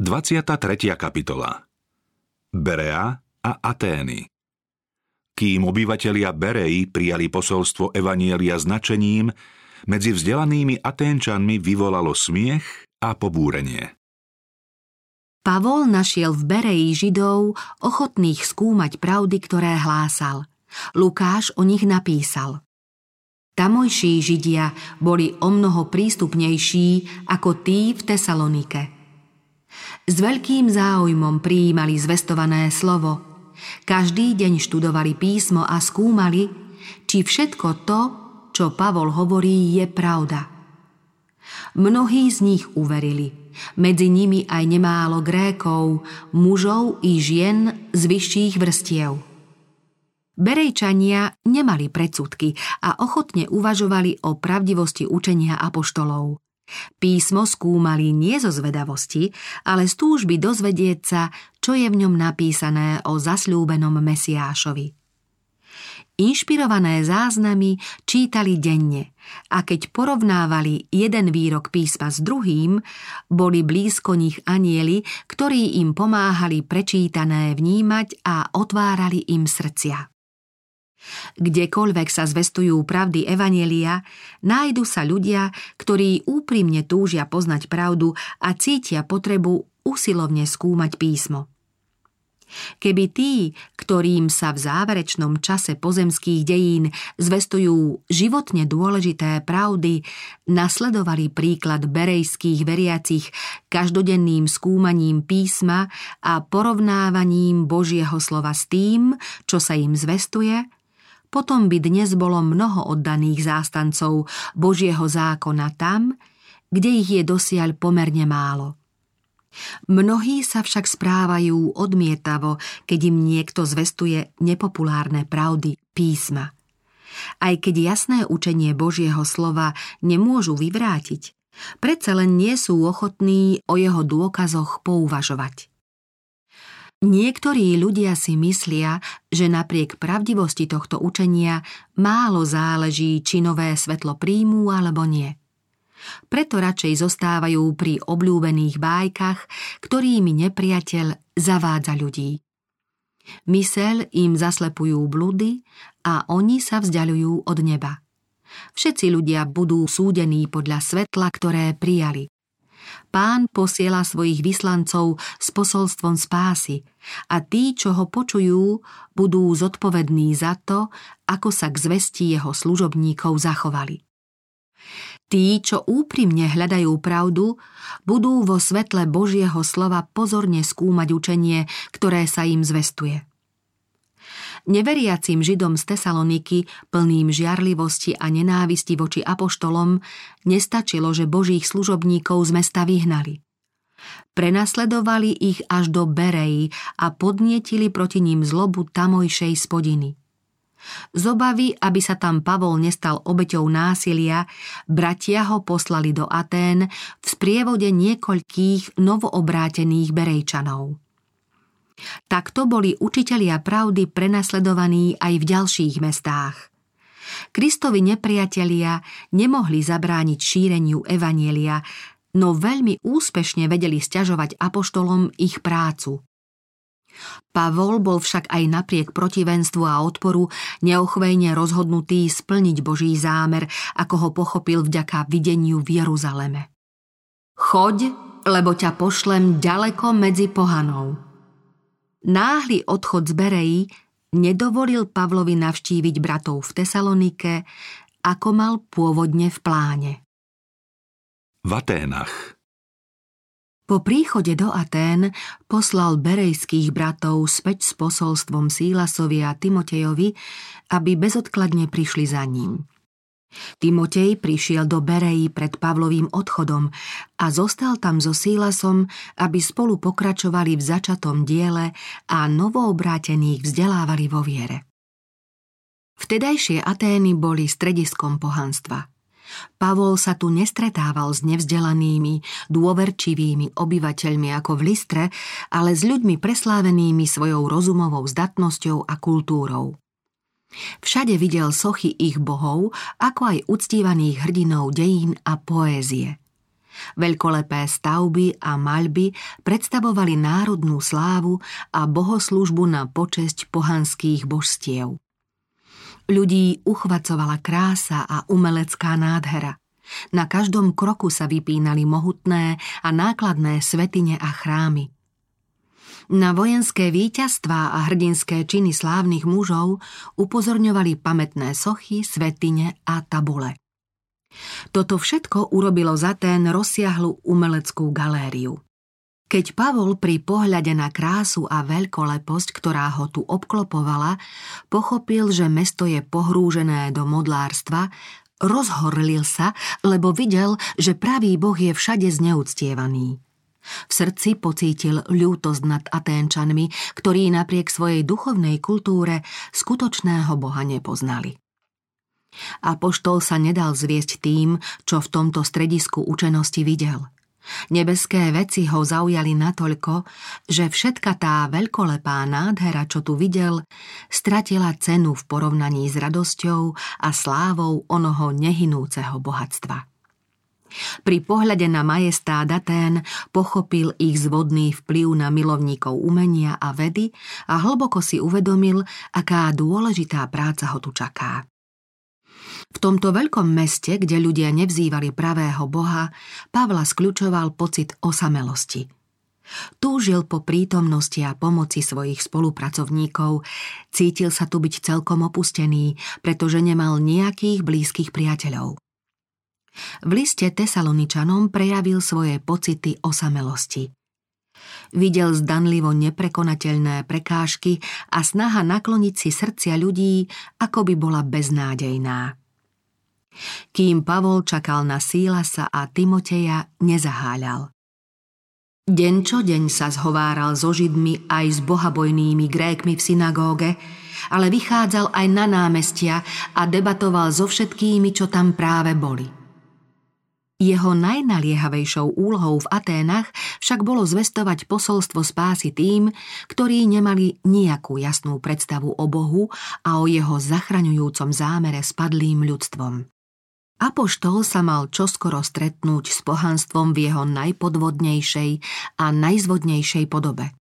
23. kapitola Berea a Atény Kým obyvatelia Bereji prijali posolstvo Evanielia značením, medzi vzdelanými Aténčanmi vyvolalo smiech a pobúrenie. Pavol našiel v Bereji Židov ochotných skúmať pravdy, ktoré hlásal. Lukáš o nich napísal. Tamojší Židia boli o mnoho prístupnejší ako tí v Tesalonike – s veľkým záujmom prijímali zvestované slovo. Každý deň študovali písmo a skúmali, či všetko to, čo Pavol hovorí, je pravda. Mnohí z nich uverili, medzi nimi aj nemálo Grékov, mužov i žien z vyšších vrstiev. Berejčania nemali predsudky a ochotne uvažovali o pravdivosti učenia apoštolov. Písmo skúmali nie zo zvedavosti, ale z túžby dozvedieť sa, čo je v ňom napísané o zasľúbenom Mesiášovi. Inšpirované záznamy čítali denne a keď porovnávali jeden výrok písma s druhým, boli blízko nich anieli, ktorí im pomáhali prečítané vnímať a otvárali im srdcia. Kdekoľvek sa zvestujú pravdy Evanielia, nájdu sa ľudia, ktorí úprimne túžia poznať pravdu a cítia potrebu usilovne skúmať písmo. Keby tí, ktorým sa v záverečnom čase pozemských dejín zvestujú životne dôležité pravdy, nasledovali príklad berejských veriacich každodenným skúmaním písma a porovnávaním Božieho slova s tým, čo sa im zvestuje, potom by dnes bolo mnoho oddaných zástancov Božieho zákona tam, kde ich je dosiaľ pomerne málo. Mnohí sa však správajú odmietavo, keď im niekto zvestuje nepopulárne pravdy písma. Aj keď jasné učenie Božieho slova nemôžu vyvrátiť, predsa len nie sú ochotní o jeho dôkazoch pouvažovať. Niektorí ľudia si myslia, že napriek pravdivosti tohto učenia málo záleží, či nové svetlo príjmú alebo nie. Preto radšej zostávajú pri obľúbených bájkach, ktorými nepriateľ zavádza ľudí. Mysel im zaslepujú bludy a oni sa vzdialujú od neba. Všetci ľudia budú súdení podľa svetla, ktoré prijali. Pán posiela svojich vyslancov s posolstvom spásy a tí, čo ho počujú, budú zodpovední za to, ako sa k zvesti jeho služobníkov zachovali. Tí, čo úprimne hľadajú pravdu, budú vo svetle Božieho slova pozorne skúmať učenie, ktoré sa im zvestuje. Neveriacim Židom z Tesaloniky, plným žiarlivosti a nenávisti voči apoštolom, nestačilo, že božích služobníkov z mesta vyhnali. Prenasledovali ich až do Bereji a podnietili proti ním zlobu tamojšej spodiny. Z obavy, aby sa tam Pavol nestal obeťou násilia, bratia ho poslali do Atén v sprievode niekoľkých novoobrátených Berejčanov. Takto boli učitelia pravdy prenasledovaní aj v ďalších mestách. Kristovi nepriatelia nemohli zabrániť šíreniu evanielia, no veľmi úspešne vedeli stiažovať apoštolom ich prácu. Pavol bol však aj napriek protivenstvu a odporu neochvejne rozhodnutý splniť Boží zámer, ako ho pochopil vďaka videniu v Jeruzaleme. Choď, lebo ťa pošlem ďaleko medzi pohanou. Náhly odchod z Bereji nedovolil Pavlovi navštíviť bratov v Tesalonike, ako mal pôvodne v pláne. V Aténach Po príchode do Atén poslal berejských bratov späť s posolstvom Sílasovi a Timotejovi, aby bezodkladne prišli za ním. Timotej prišiel do Bereji pred Pavlovým odchodom a zostal tam so Sílasom, aby spolu pokračovali v začatom diele a novoobrátených vzdelávali vo viere. Vtedajšie Atény boli strediskom pohanstva. Pavol sa tu nestretával s nevzdelanými, dôverčivými obyvateľmi ako v Listre, ale s ľuďmi preslávenými svojou rozumovou zdatnosťou a kultúrou. Všade videl sochy ich bohov, ako aj uctívaných hrdinov dejín a poézie. Veľkolepé stavby a maľby predstavovali národnú slávu a bohoslužbu na počesť pohanských božstiev. Ľudí uchvacovala krása a umelecká nádhera. Na každom kroku sa vypínali mohutné a nákladné svetine a chrámy. Na vojenské víťazstvá a hrdinské činy slávnych mužov upozorňovali pamätné sochy, svetine a tabule. Toto všetko urobilo za ten rozsiahlu umeleckú galériu. Keď Pavol pri pohľade na krásu a veľkoleposť, ktorá ho tu obklopovala, pochopil, že mesto je pohrúžené do modlárstva, rozhorlil sa, lebo videl, že pravý boh je všade zneúctievaný. V srdci pocítil ľútosť nad Aténčanmi, ktorí napriek svojej duchovnej kultúre skutočného boha nepoznali. Apoštol sa nedal zviesť tým, čo v tomto stredisku učenosti videl. Nebeské veci ho zaujali natoľko, že všetka tá veľkolepá nádhera, čo tu videl, stratila cenu v porovnaní s radosťou a slávou onoho nehynúceho bohatstva. Pri pohľade na majestát Atén pochopil ich zvodný vplyv na milovníkov umenia a vedy a hlboko si uvedomil, aká dôležitá práca ho tu čaká. V tomto veľkom meste, kde ľudia nevzývali pravého boha, Pavla skľučoval pocit osamelosti. Túžil po prítomnosti a pomoci svojich spolupracovníkov, cítil sa tu byť celkom opustený, pretože nemal nejakých blízkych priateľov. V liste Tesaloničanom prejavil svoje pocity osamelosti. Videl zdanlivo neprekonateľné prekážky a snaha nakloniť si srdcia ľudí, ako by bola beznádejná. Kým Pavol čakal na Sílasa a Timoteja, nezaháľal. Deň čo deň sa zhováral so Židmi aj s bohabojnými Grékmi v synagóge, ale vychádzal aj na námestia a debatoval so všetkými, čo tam práve boli – jeho najnaliehavejšou úlohou v Aténach však bolo zvestovať posolstvo spásy tým, ktorí nemali nejakú jasnú predstavu o Bohu a o jeho zachraňujúcom zámere spadlým ľudstvom. Apoštol sa mal čoskoro stretnúť s pohanstvom v jeho najpodvodnejšej a najzvodnejšej podobe.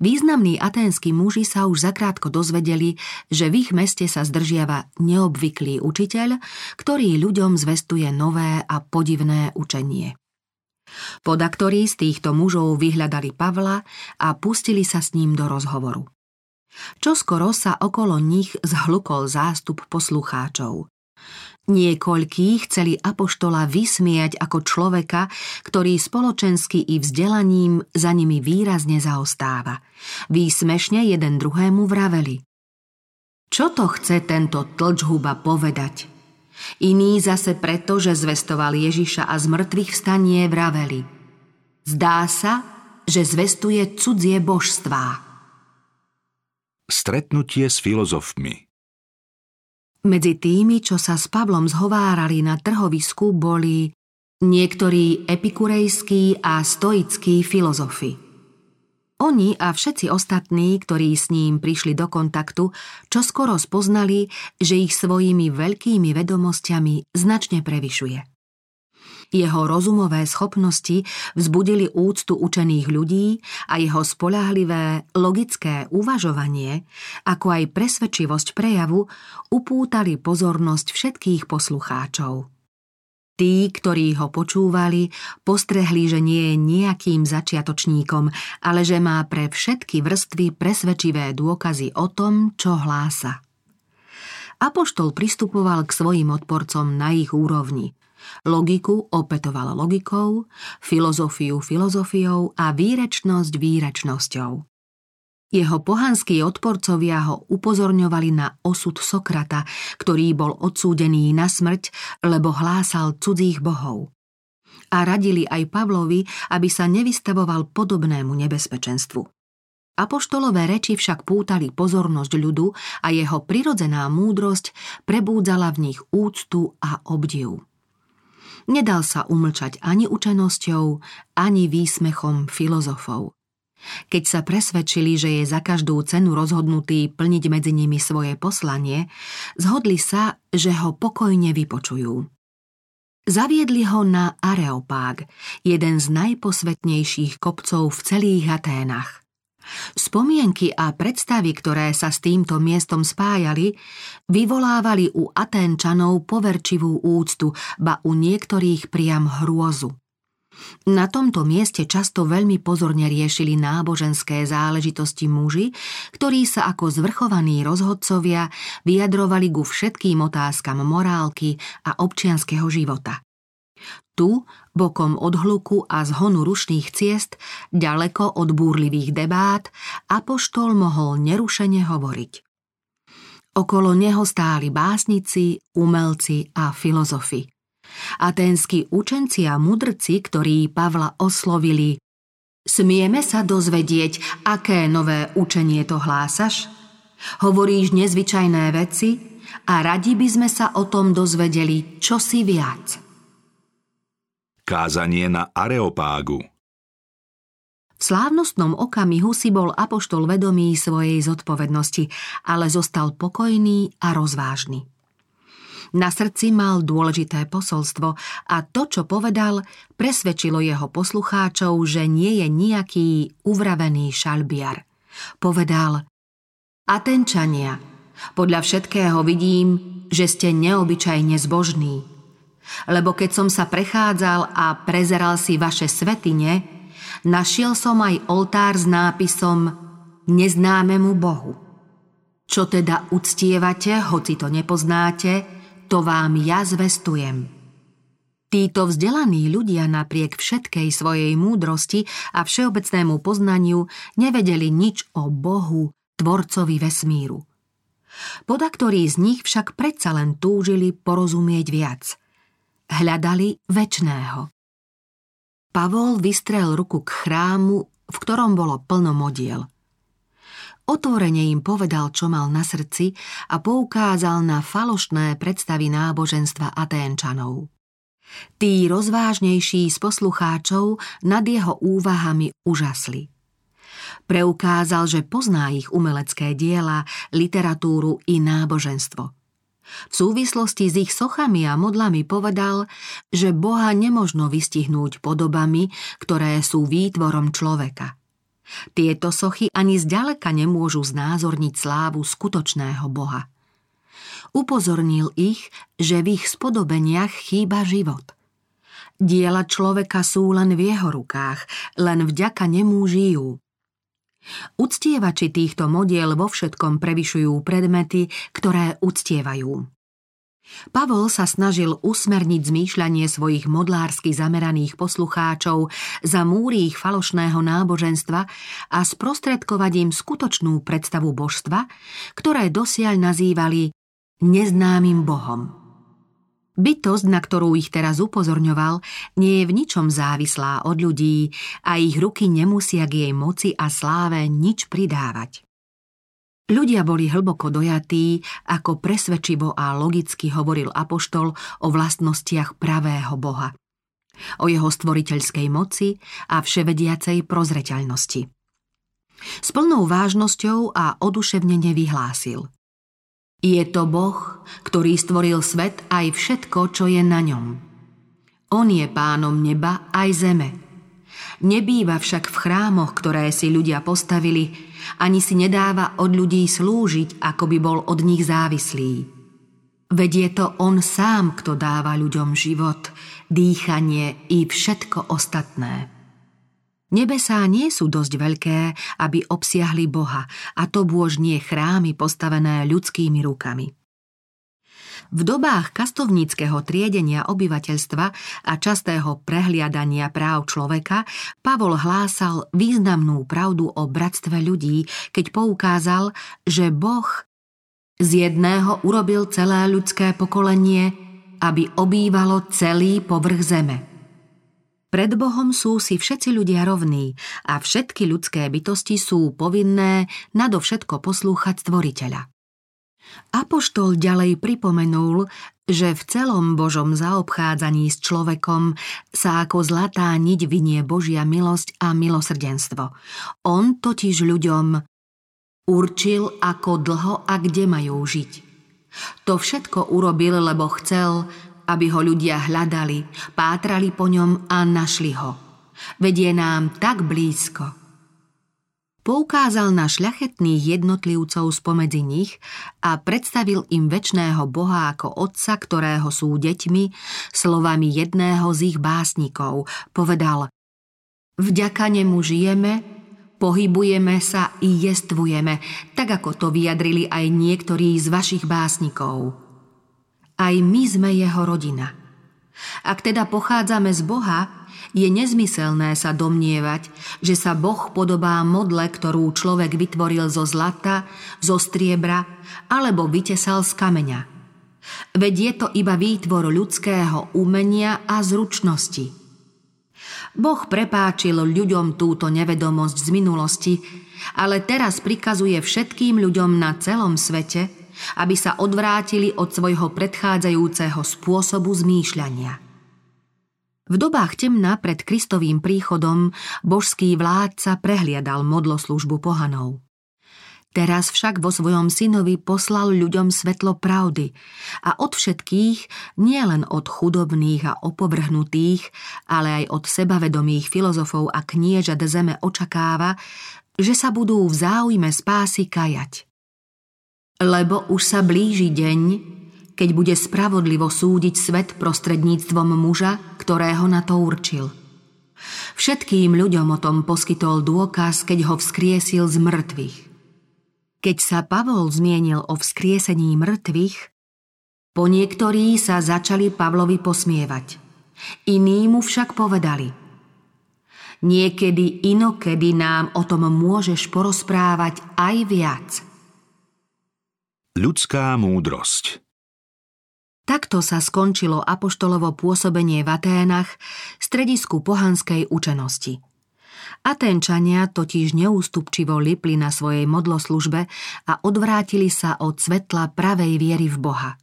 Významní aténsky muži sa už zakrátko dozvedeli, že v ich meste sa zdržiava neobvyklý učiteľ, ktorý ľuďom zvestuje nové a podivné učenie. Podaktorí z týchto mužov vyhľadali Pavla a pustili sa s ním do rozhovoru. Čoskoro sa okolo nich zhlukol zástup poslucháčov. Niekoľkí chceli apoštola vysmiať ako človeka, ktorý spoločensky i vzdelaním za nimi výrazne zaostáva. Výsmešne jeden druhému vraveli. Čo to chce tento tlčhuba povedať? Iní zase preto, že zvestoval Ježiša a z mŕtvych vstanie vraveli. Zdá sa, že zvestuje cudzie božstvá. Stretnutie s filozofmi medzi tými, čo sa s Pavlom zhovárali na trhovisku, boli niektorí epikurejskí a stoickí filozofi. Oni a všetci ostatní, ktorí s ním prišli do kontaktu, čo skoro spoznali, že ich svojimi veľkými vedomosťami značne prevyšuje. Jeho rozumové schopnosti vzbudili úctu učených ľudí a jeho spolahlivé, logické uvažovanie, ako aj presvedčivosť prejavu, upútali pozornosť všetkých poslucháčov. Tí, ktorí ho počúvali, postrehli, že nie je nejakým začiatočníkom, ale že má pre všetky vrstvy presvedčivé dôkazy o tom, čo hlása. Apoštol pristupoval k svojim odporcom na ich úrovni – Logiku opetoval logikou, filozofiu filozofiou a výrečnosť výrečnosťou. Jeho pohanskí odporcovia ho upozorňovali na osud Sokrata, ktorý bol odsúdený na smrť, lebo hlásal cudzích bohov. A radili aj Pavlovi, aby sa nevystavoval podobnému nebezpečenstvu. Apoštolové reči však pútali pozornosť ľudu a jeho prirodzená múdrosť prebúdzala v nich úctu a obdiv. Nedal sa umlčať ani učenosťou, ani výsmechom filozofov. Keď sa presvedčili, že je za každú cenu rozhodnutý plniť medzi nimi svoje poslanie, zhodli sa, že ho pokojne vypočujú. Zaviedli ho na Areopág, jeden z najposvetnejších kopcov v celých Aténach. Spomienky a predstavy, ktoré sa s týmto miestom spájali, vyvolávali u Aténčanov poverčivú úctu, ba u niektorých priam hrôzu. Na tomto mieste často veľmi pozorne riešili náboženské záležitosti muži, ktorí sa ako zvrchovaní rozhodcovia vyjadrovali ku všetkým otázkam morálky a občianského života. Tu, bokom od hluku a zhonu rušných ciest, ďaleko od búrlivých debát, apoštol mohol nerušene hovoriť. Okolo neho stáli básnici, umelci a filozofi. Aténsky učenci a mudrci, ktorí Pavla oslovili Smieme sa dozvedieť, aké nové učenie to hlásaš? Hovoríš nezvyčajné veci a radi by sme sa o tom dozvedeli čosi viac. Kázanie na Areopágu v slávnostnom okamihu si bol apoštol vedomý svojej zodpovednosti, ale zostal pokojný a rozvážny. Na srdci mal dôležité posolstvo a to, čo povedal, presvedčilo jeho poslucháčov, že nie je nejaký uvravený šalbiar. Povedal Atenčania, podľa všetkého vidím, že ste neobyčajne zbožní. Lebo keď som sa prechádzal a prezeral si vaše svetine, našiel som aj oltár s nápisom Neznámemu Bohu. Čo teda uctievate, hoci to nepoznáte, to vám ja zvestujem. Títo vzdelaní ľudia napriek všetkej svojej múdrosti a všeobecnému poznaniu nevedeli nič o Bohu, tvorcovi vesmíru. Podaktorí z nich však predsa len túžili porozumieť viac. Hľadali väčného. Pavol vystrel ruku k chrámu, v ktorom bolo plno modiel. Otvorene im povedal, čo mal na srdci a poukázal na falošné predstavy náboženstva Aténčanov. Tí rozvážnejší z poslucháčov nad jeho úvahami užasli. Preukázal, že pozná ich umelecké diela, literatúru i náboženstvo. V súvislosti s ich sochami a modlami povedal, že Boha nemožno vystihnúť podobami, ktoré sú výtvorom človeka – tieto sochy ani zďaleka nemôžu znázorniť slávu skutočného Boha. Upozornil ich, že v ich spodobeniach chýba život. Diela človeka sú len v jeho rukách, len vďaka nemu žijú. Uctievači týchto modiel vo všetkom prevyšujú predmety, ktoré uctievajú. Pavol sa snažil usmerniť zmýšľanie svojich modlársky zameraných poslucháčov za múry ich falošného náboženstva a sprostredkovať im skutočnú predstavu božstva, ktoré dosiaľ nazývali neznámym bohom. Bytosť, na ktorú ich teraz upozorňoval, nie je v ničom závislá od ľudí a ich ruky nemusia k jej moci a sláve nič pridávať. Ľudia boli hlboko dojatí, ako presvedčivo a logicky hovoril Apoštol o vlastnostiach pravého Boha, o jeho stvoriteľskej moci a vševediacej prozreteľnosti. S plnou vážnosťou a oduševnene vyhlásil. Je to Boh, ktorý stvoril svet aj všetko, čo je na ňom. On je pánom neba aj zeme. Nebýva však v chrámoch, ktoré si ľudia postavili, ani si nedáva od ľudí slúžiť, ako by bol od nich závislý. Veď je to on sám, kto dáva ľuďom život, dýchanie i všetko ostatné. Nebesá nie sú dosť veľké, aby obsiahli Boha, a to bôž nie chrámy postavené ľudskými rukami. V dobách kastovníckého triedenia obyvateľstva a častého prehliadania práv človeka Pavol hlásal významnú pravdu o bratstve ľudí, keď poukázal, že Boh z jedného urobil celé ľudské pokolenie, aby obývalo celý povrch zeme. Pred Bohom sú si všetci ľudia rovní a všetky ľudské bytosti sú povinné nadovšetko poslúchať stvoriteľa. Apoštol ďalej pripomenul, že v celom Božom zaobchádzaní s človekom sa ako zlatá niť vynie Božia milosť a milosrdenstvo. On totiž ľuďom určil, ako dlho a kde majú žiť. To všetko urobil, lebo chcel, aby ho ľudia hľadali, pátrali po ňom a našli ho. Vedie nám tak blízko. Poukázal na šľachetných jednotlivcov spomedzi nich a predstavil im väčšného Boha ako Otca, ktorého sú deťmi, slovami jedného z ich básnikov. Povedal, vďaka nemu žijeme, pohybujeme sa i jestvujeme, tak ako to vyjadrili aj niektorí z vašich básnikov. Aj my sme jeho rodina. Ak teda pochádzame z Boha, je nezmyselné sa domnievať, že sa Boh podobá modle, ktorú človek vytvoril zo zlata, zo striebra alebo vytesal z kameňa. Veď je to iba výtvor ľudského umenia a zručnosti. Boh prepáčil ľuďom túto nevedomosť z minulosti, ale teraz prikazuje všetkým ľuďom na celom svete, aby sa odvrátili od svojho predchádzajúceho spôsobu zmýšľania. V dobách temna pred Kristovým príchodom božský vládca prehliadal modloslužbu pohanov. Teraz však vo svojom synovi poslal ľuďom svetlo pravdy a od všetkých, nielen od chudobných a opovrhnutých, ale aj od sebavedomých filozofov a kniežat zeme očakáva, že sa budú v záujme spásy kajať. Lebo už sa blíži deň, keď bude spravodlivo súdiť svet prostredníctvom muža, ktorého na to určil. Všetkým ľuďom o tom poskytol dôkaz, keď ho vzkriesil z mŕtvych. Keď sa Pavol zmienil o vzkriesení mŕtvych, po niektorí sa začali Pavlovi posmievať. Iní mu však povedali – Niekedy inokedy nám o tom môžeš porozprávať aj viac. Ľudská múdrosť Takto sa skončilo apoštolovo pôsobenie v Aténach, stredisku pohanskej učenosti. Aténčania totiž neústupčivo lipli na svojej modloslužbe a odvrátili sa od svetla pravej viery v Boha.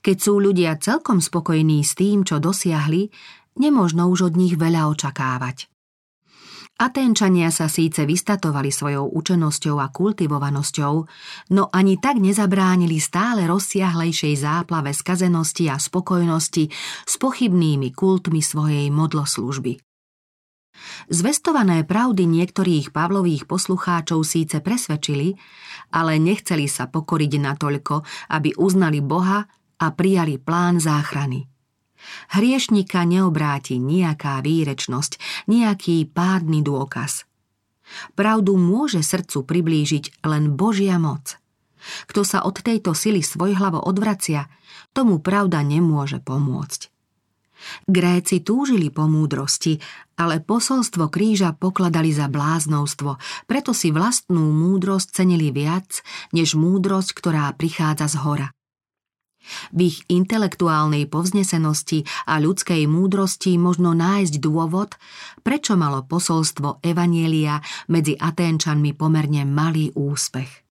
Keď sú ľudia celkom spokojní s tým, čo dosiahli, nemožno už od nich veľa očakávať. Aténčania sa síce vystatovali svojou učenosťou a kultivovanosťou, no ani tak nezabránili stále rozsiahlejšej záplave skazenosti a spokojnosti s pochybnými kultmi svojej modloslužby. Zvestované pravdy niektorých Pavlových poslucháčov síce presvedčili, ale nechceli sa pokoriť natoľko, aby uznali Boha a prijali plán záchrany. Hriešnika neobráti nejaká výrečnosť, nejaký pádny dôkaz. Pravdu môže srdcu priblížiť len Božia moc. Kto sa od tejto sily svojhlavo odvracia, tomu pravda nemôže pomôcť. Gréci túžili po múdrosti, ale posolstvo kríža pokladali za bláznovstvo, preto si vlastnú múdrosť cenili viac, než múdrosť, ktorá prichádza z hora. V ich intelektuálnej povznesenosti a ľudskej múdrosti možno nájsť dôvod, prečo malo posolstvo Evanielia medzi Aténčanmi pomerne malý úspech.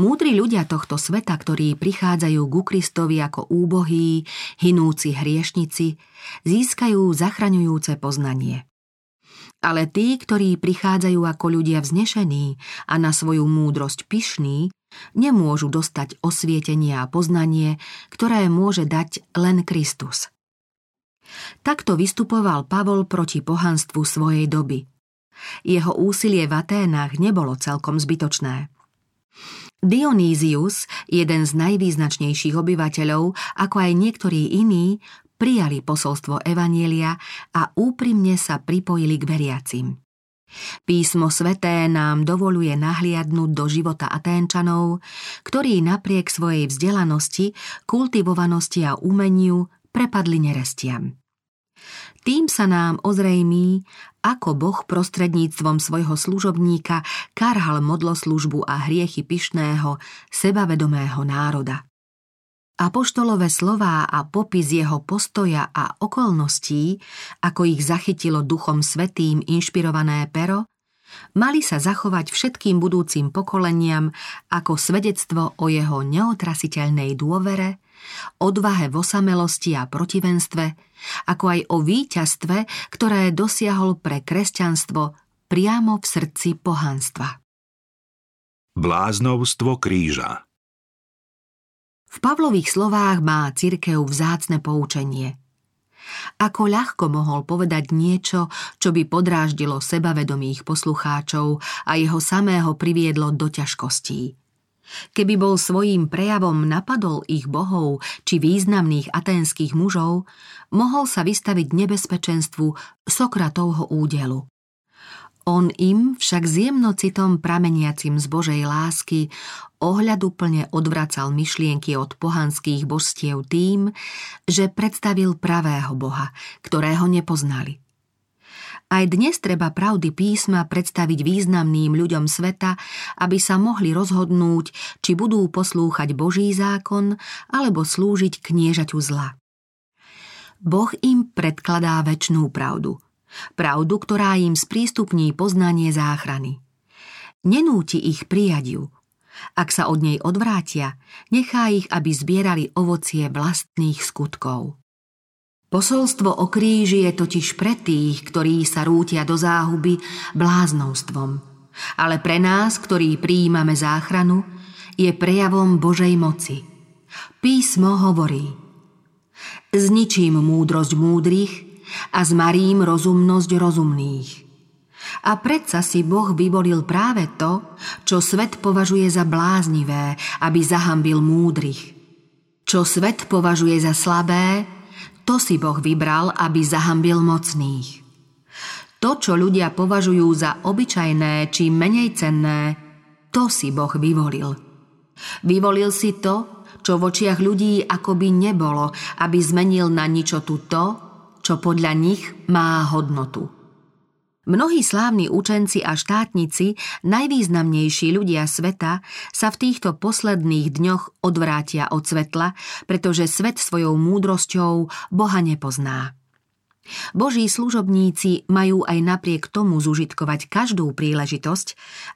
Múdri ľudia tohto sveta, ktorí prichádzajú ku Kristovi ako úbohí, hinúci hriešnici, získajú zachraňujúce poznanie. Ale tí, ktorí prichádzajú ako ľudia vznešení a na svoju múdrosť pyšní, nemôžu dostať osvietenie a poznanie, ktoré môže dať len Kristus. Takto vystupoval Pavol proti pohanstvu svojej doby. Jeho úsilie v Aténach nebolo celkom zbytočné. Dionýzius, jeden z najvýznačnejších obyvateľov, ako aj niektorí iní, prijali posolstvo Evanielia a úprimne sa pripojili k veriacim. Písmo sveté nám dovoluje nahliadnúť do života Aténčanov, ktorí napriek svojej vzdelanosti, kultivovanosti a umeniu prepadli nerestiam. Tým sa nám ozrejmí, ako Boh prostredníctvom svojho služobníka karhal modloslužbu a hriechy pyšného, sebavedomého národa. Apoštolové slová a popis jeho postoja a okolností, ako ich zachytilo duchom svetým inšpirované pero, mali sa zachovať všetkým budúcim pokoleniam ako svedectvo o jeho neotrasiteľnej dôvere, odvahe v osamelosti a protivenstve, ako aj o víťazstve, ktoré dosiahol pre kresťanstvo priamo v srdci pohanstva. Bláznovstvo kríža V Pavlových slovách má cirkev vzácne poučenie. Ako ľahko mohol povedať niečo, čo by podráždilo sebavedomých poslucháčov a jeho samého priviedlo do ťažkostí. Keby bol svojím prejavom napadol ich bohov či významných aténskych mužov, mohol sa vystaviť nebezpečenstvu Sokratovho údelu. On im však s jemnocitom prameniacim z Božej lásky ohľaduplne odvracal myšlienky od pohanských božstiev tým, že predstavil pravého Boha, ktorého nepoznali. Aj dnes treba pravdy písma predstaviť významným ľuďom sveta, aby sa mohli rozhodnúť, či budú poslúchať Boží zákon alebo slúžiť kniežaťu zla. Boh im predkladá väčšnú pravdu. Pravdu, ktorá im sprístupní poznanie záchrany. Nenúti ich prijať ju. Ak sa od nej odvrátia, nechá ich, aby zbierali ovocie vlastných skutkov. Posolstvo o kríži je totiž pre tých, ktorí sa rútia do záhuby, bláznostvom. Ale pre nás, ktorí prijímame záchranu, je prejavom Božej moci. Písmo hovorí Zničím múdrosť múdrych a zmarím rozumnosť rozumných. A predsa si Boh vyvolil práve to, čo svet považuje za bláznivé, aby zahambil múdrych. Čo svet považuje za slabé, to si Boh vybral, aby zahambil mocných. To, čo ľudia považujú za obyčajné či menej cenné, to si Boh vyvolil. Vyvolil si to, čo v očiach ľudí akoby nebolo, aby zmenil na ničotu to, čo podľa nich má hodnotu. Mnohí slávni učenci a štátnici, najvýznamnejší ľudia sveta, sa v týchto posledných dňoch odvrátia od svetla, pretože svet svojou múdrosťou Boha nepozná. Boží služobníci majú aj napriek tomu zužitkovať každú príležitosť,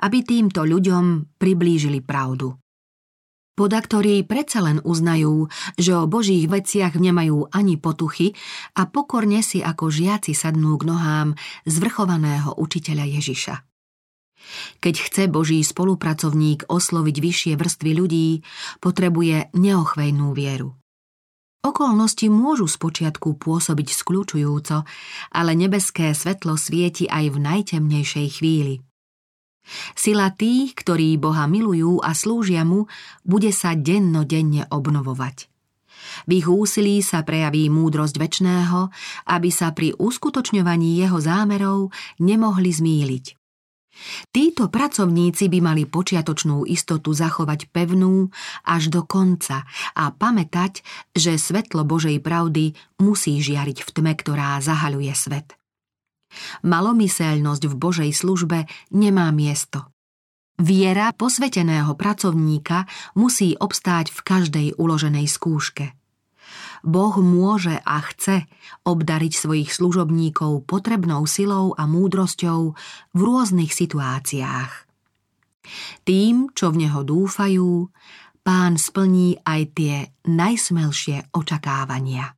aby týmto ľuďom priblížili pravdu. Podaktorí predsa len uznajú, že o Božích veciach nemajú ani potuchy a pokorne si ako žiaci sadnú k nohám zvrchovaného učiteľa Ježiša. Keď chce Boží spolupracovník osloviť vyššie vrstvy ľudí, potrebuje neochvejnú vieru. Okolnosti môžu spočiatku pôsobiť skľúčujúco, ale nebeské svetlo svieti aj v najtemnejšej chvíli – Sila tých, ktorí Boha milujú a slúžia mu, bude sa dennodenne obnovovať. V ich úsilí sa prejaví múdrosť väčšného, aby sa pri uskutočňovaní jeho zámerov nemohli zmýliť. Títo pracovníci by mali počiatočnú istotu zachovať pevnú až do konca a pamätať, že svetlo Božej pravdy musí žiariť v tme, ktorá zahaľuje svet. Malomyselnosť v Božej službe nemá miesto. Viera posveteného pracovníka musí obstáť v každej uloženej skúške. Boh môže a chce obdariť svojich služobníkov potrebnou silou a múdrosťou v rôznych situáciách. Tým, čo v Neho dúfajú, Pán splní aj tie najsmelšie očakávania.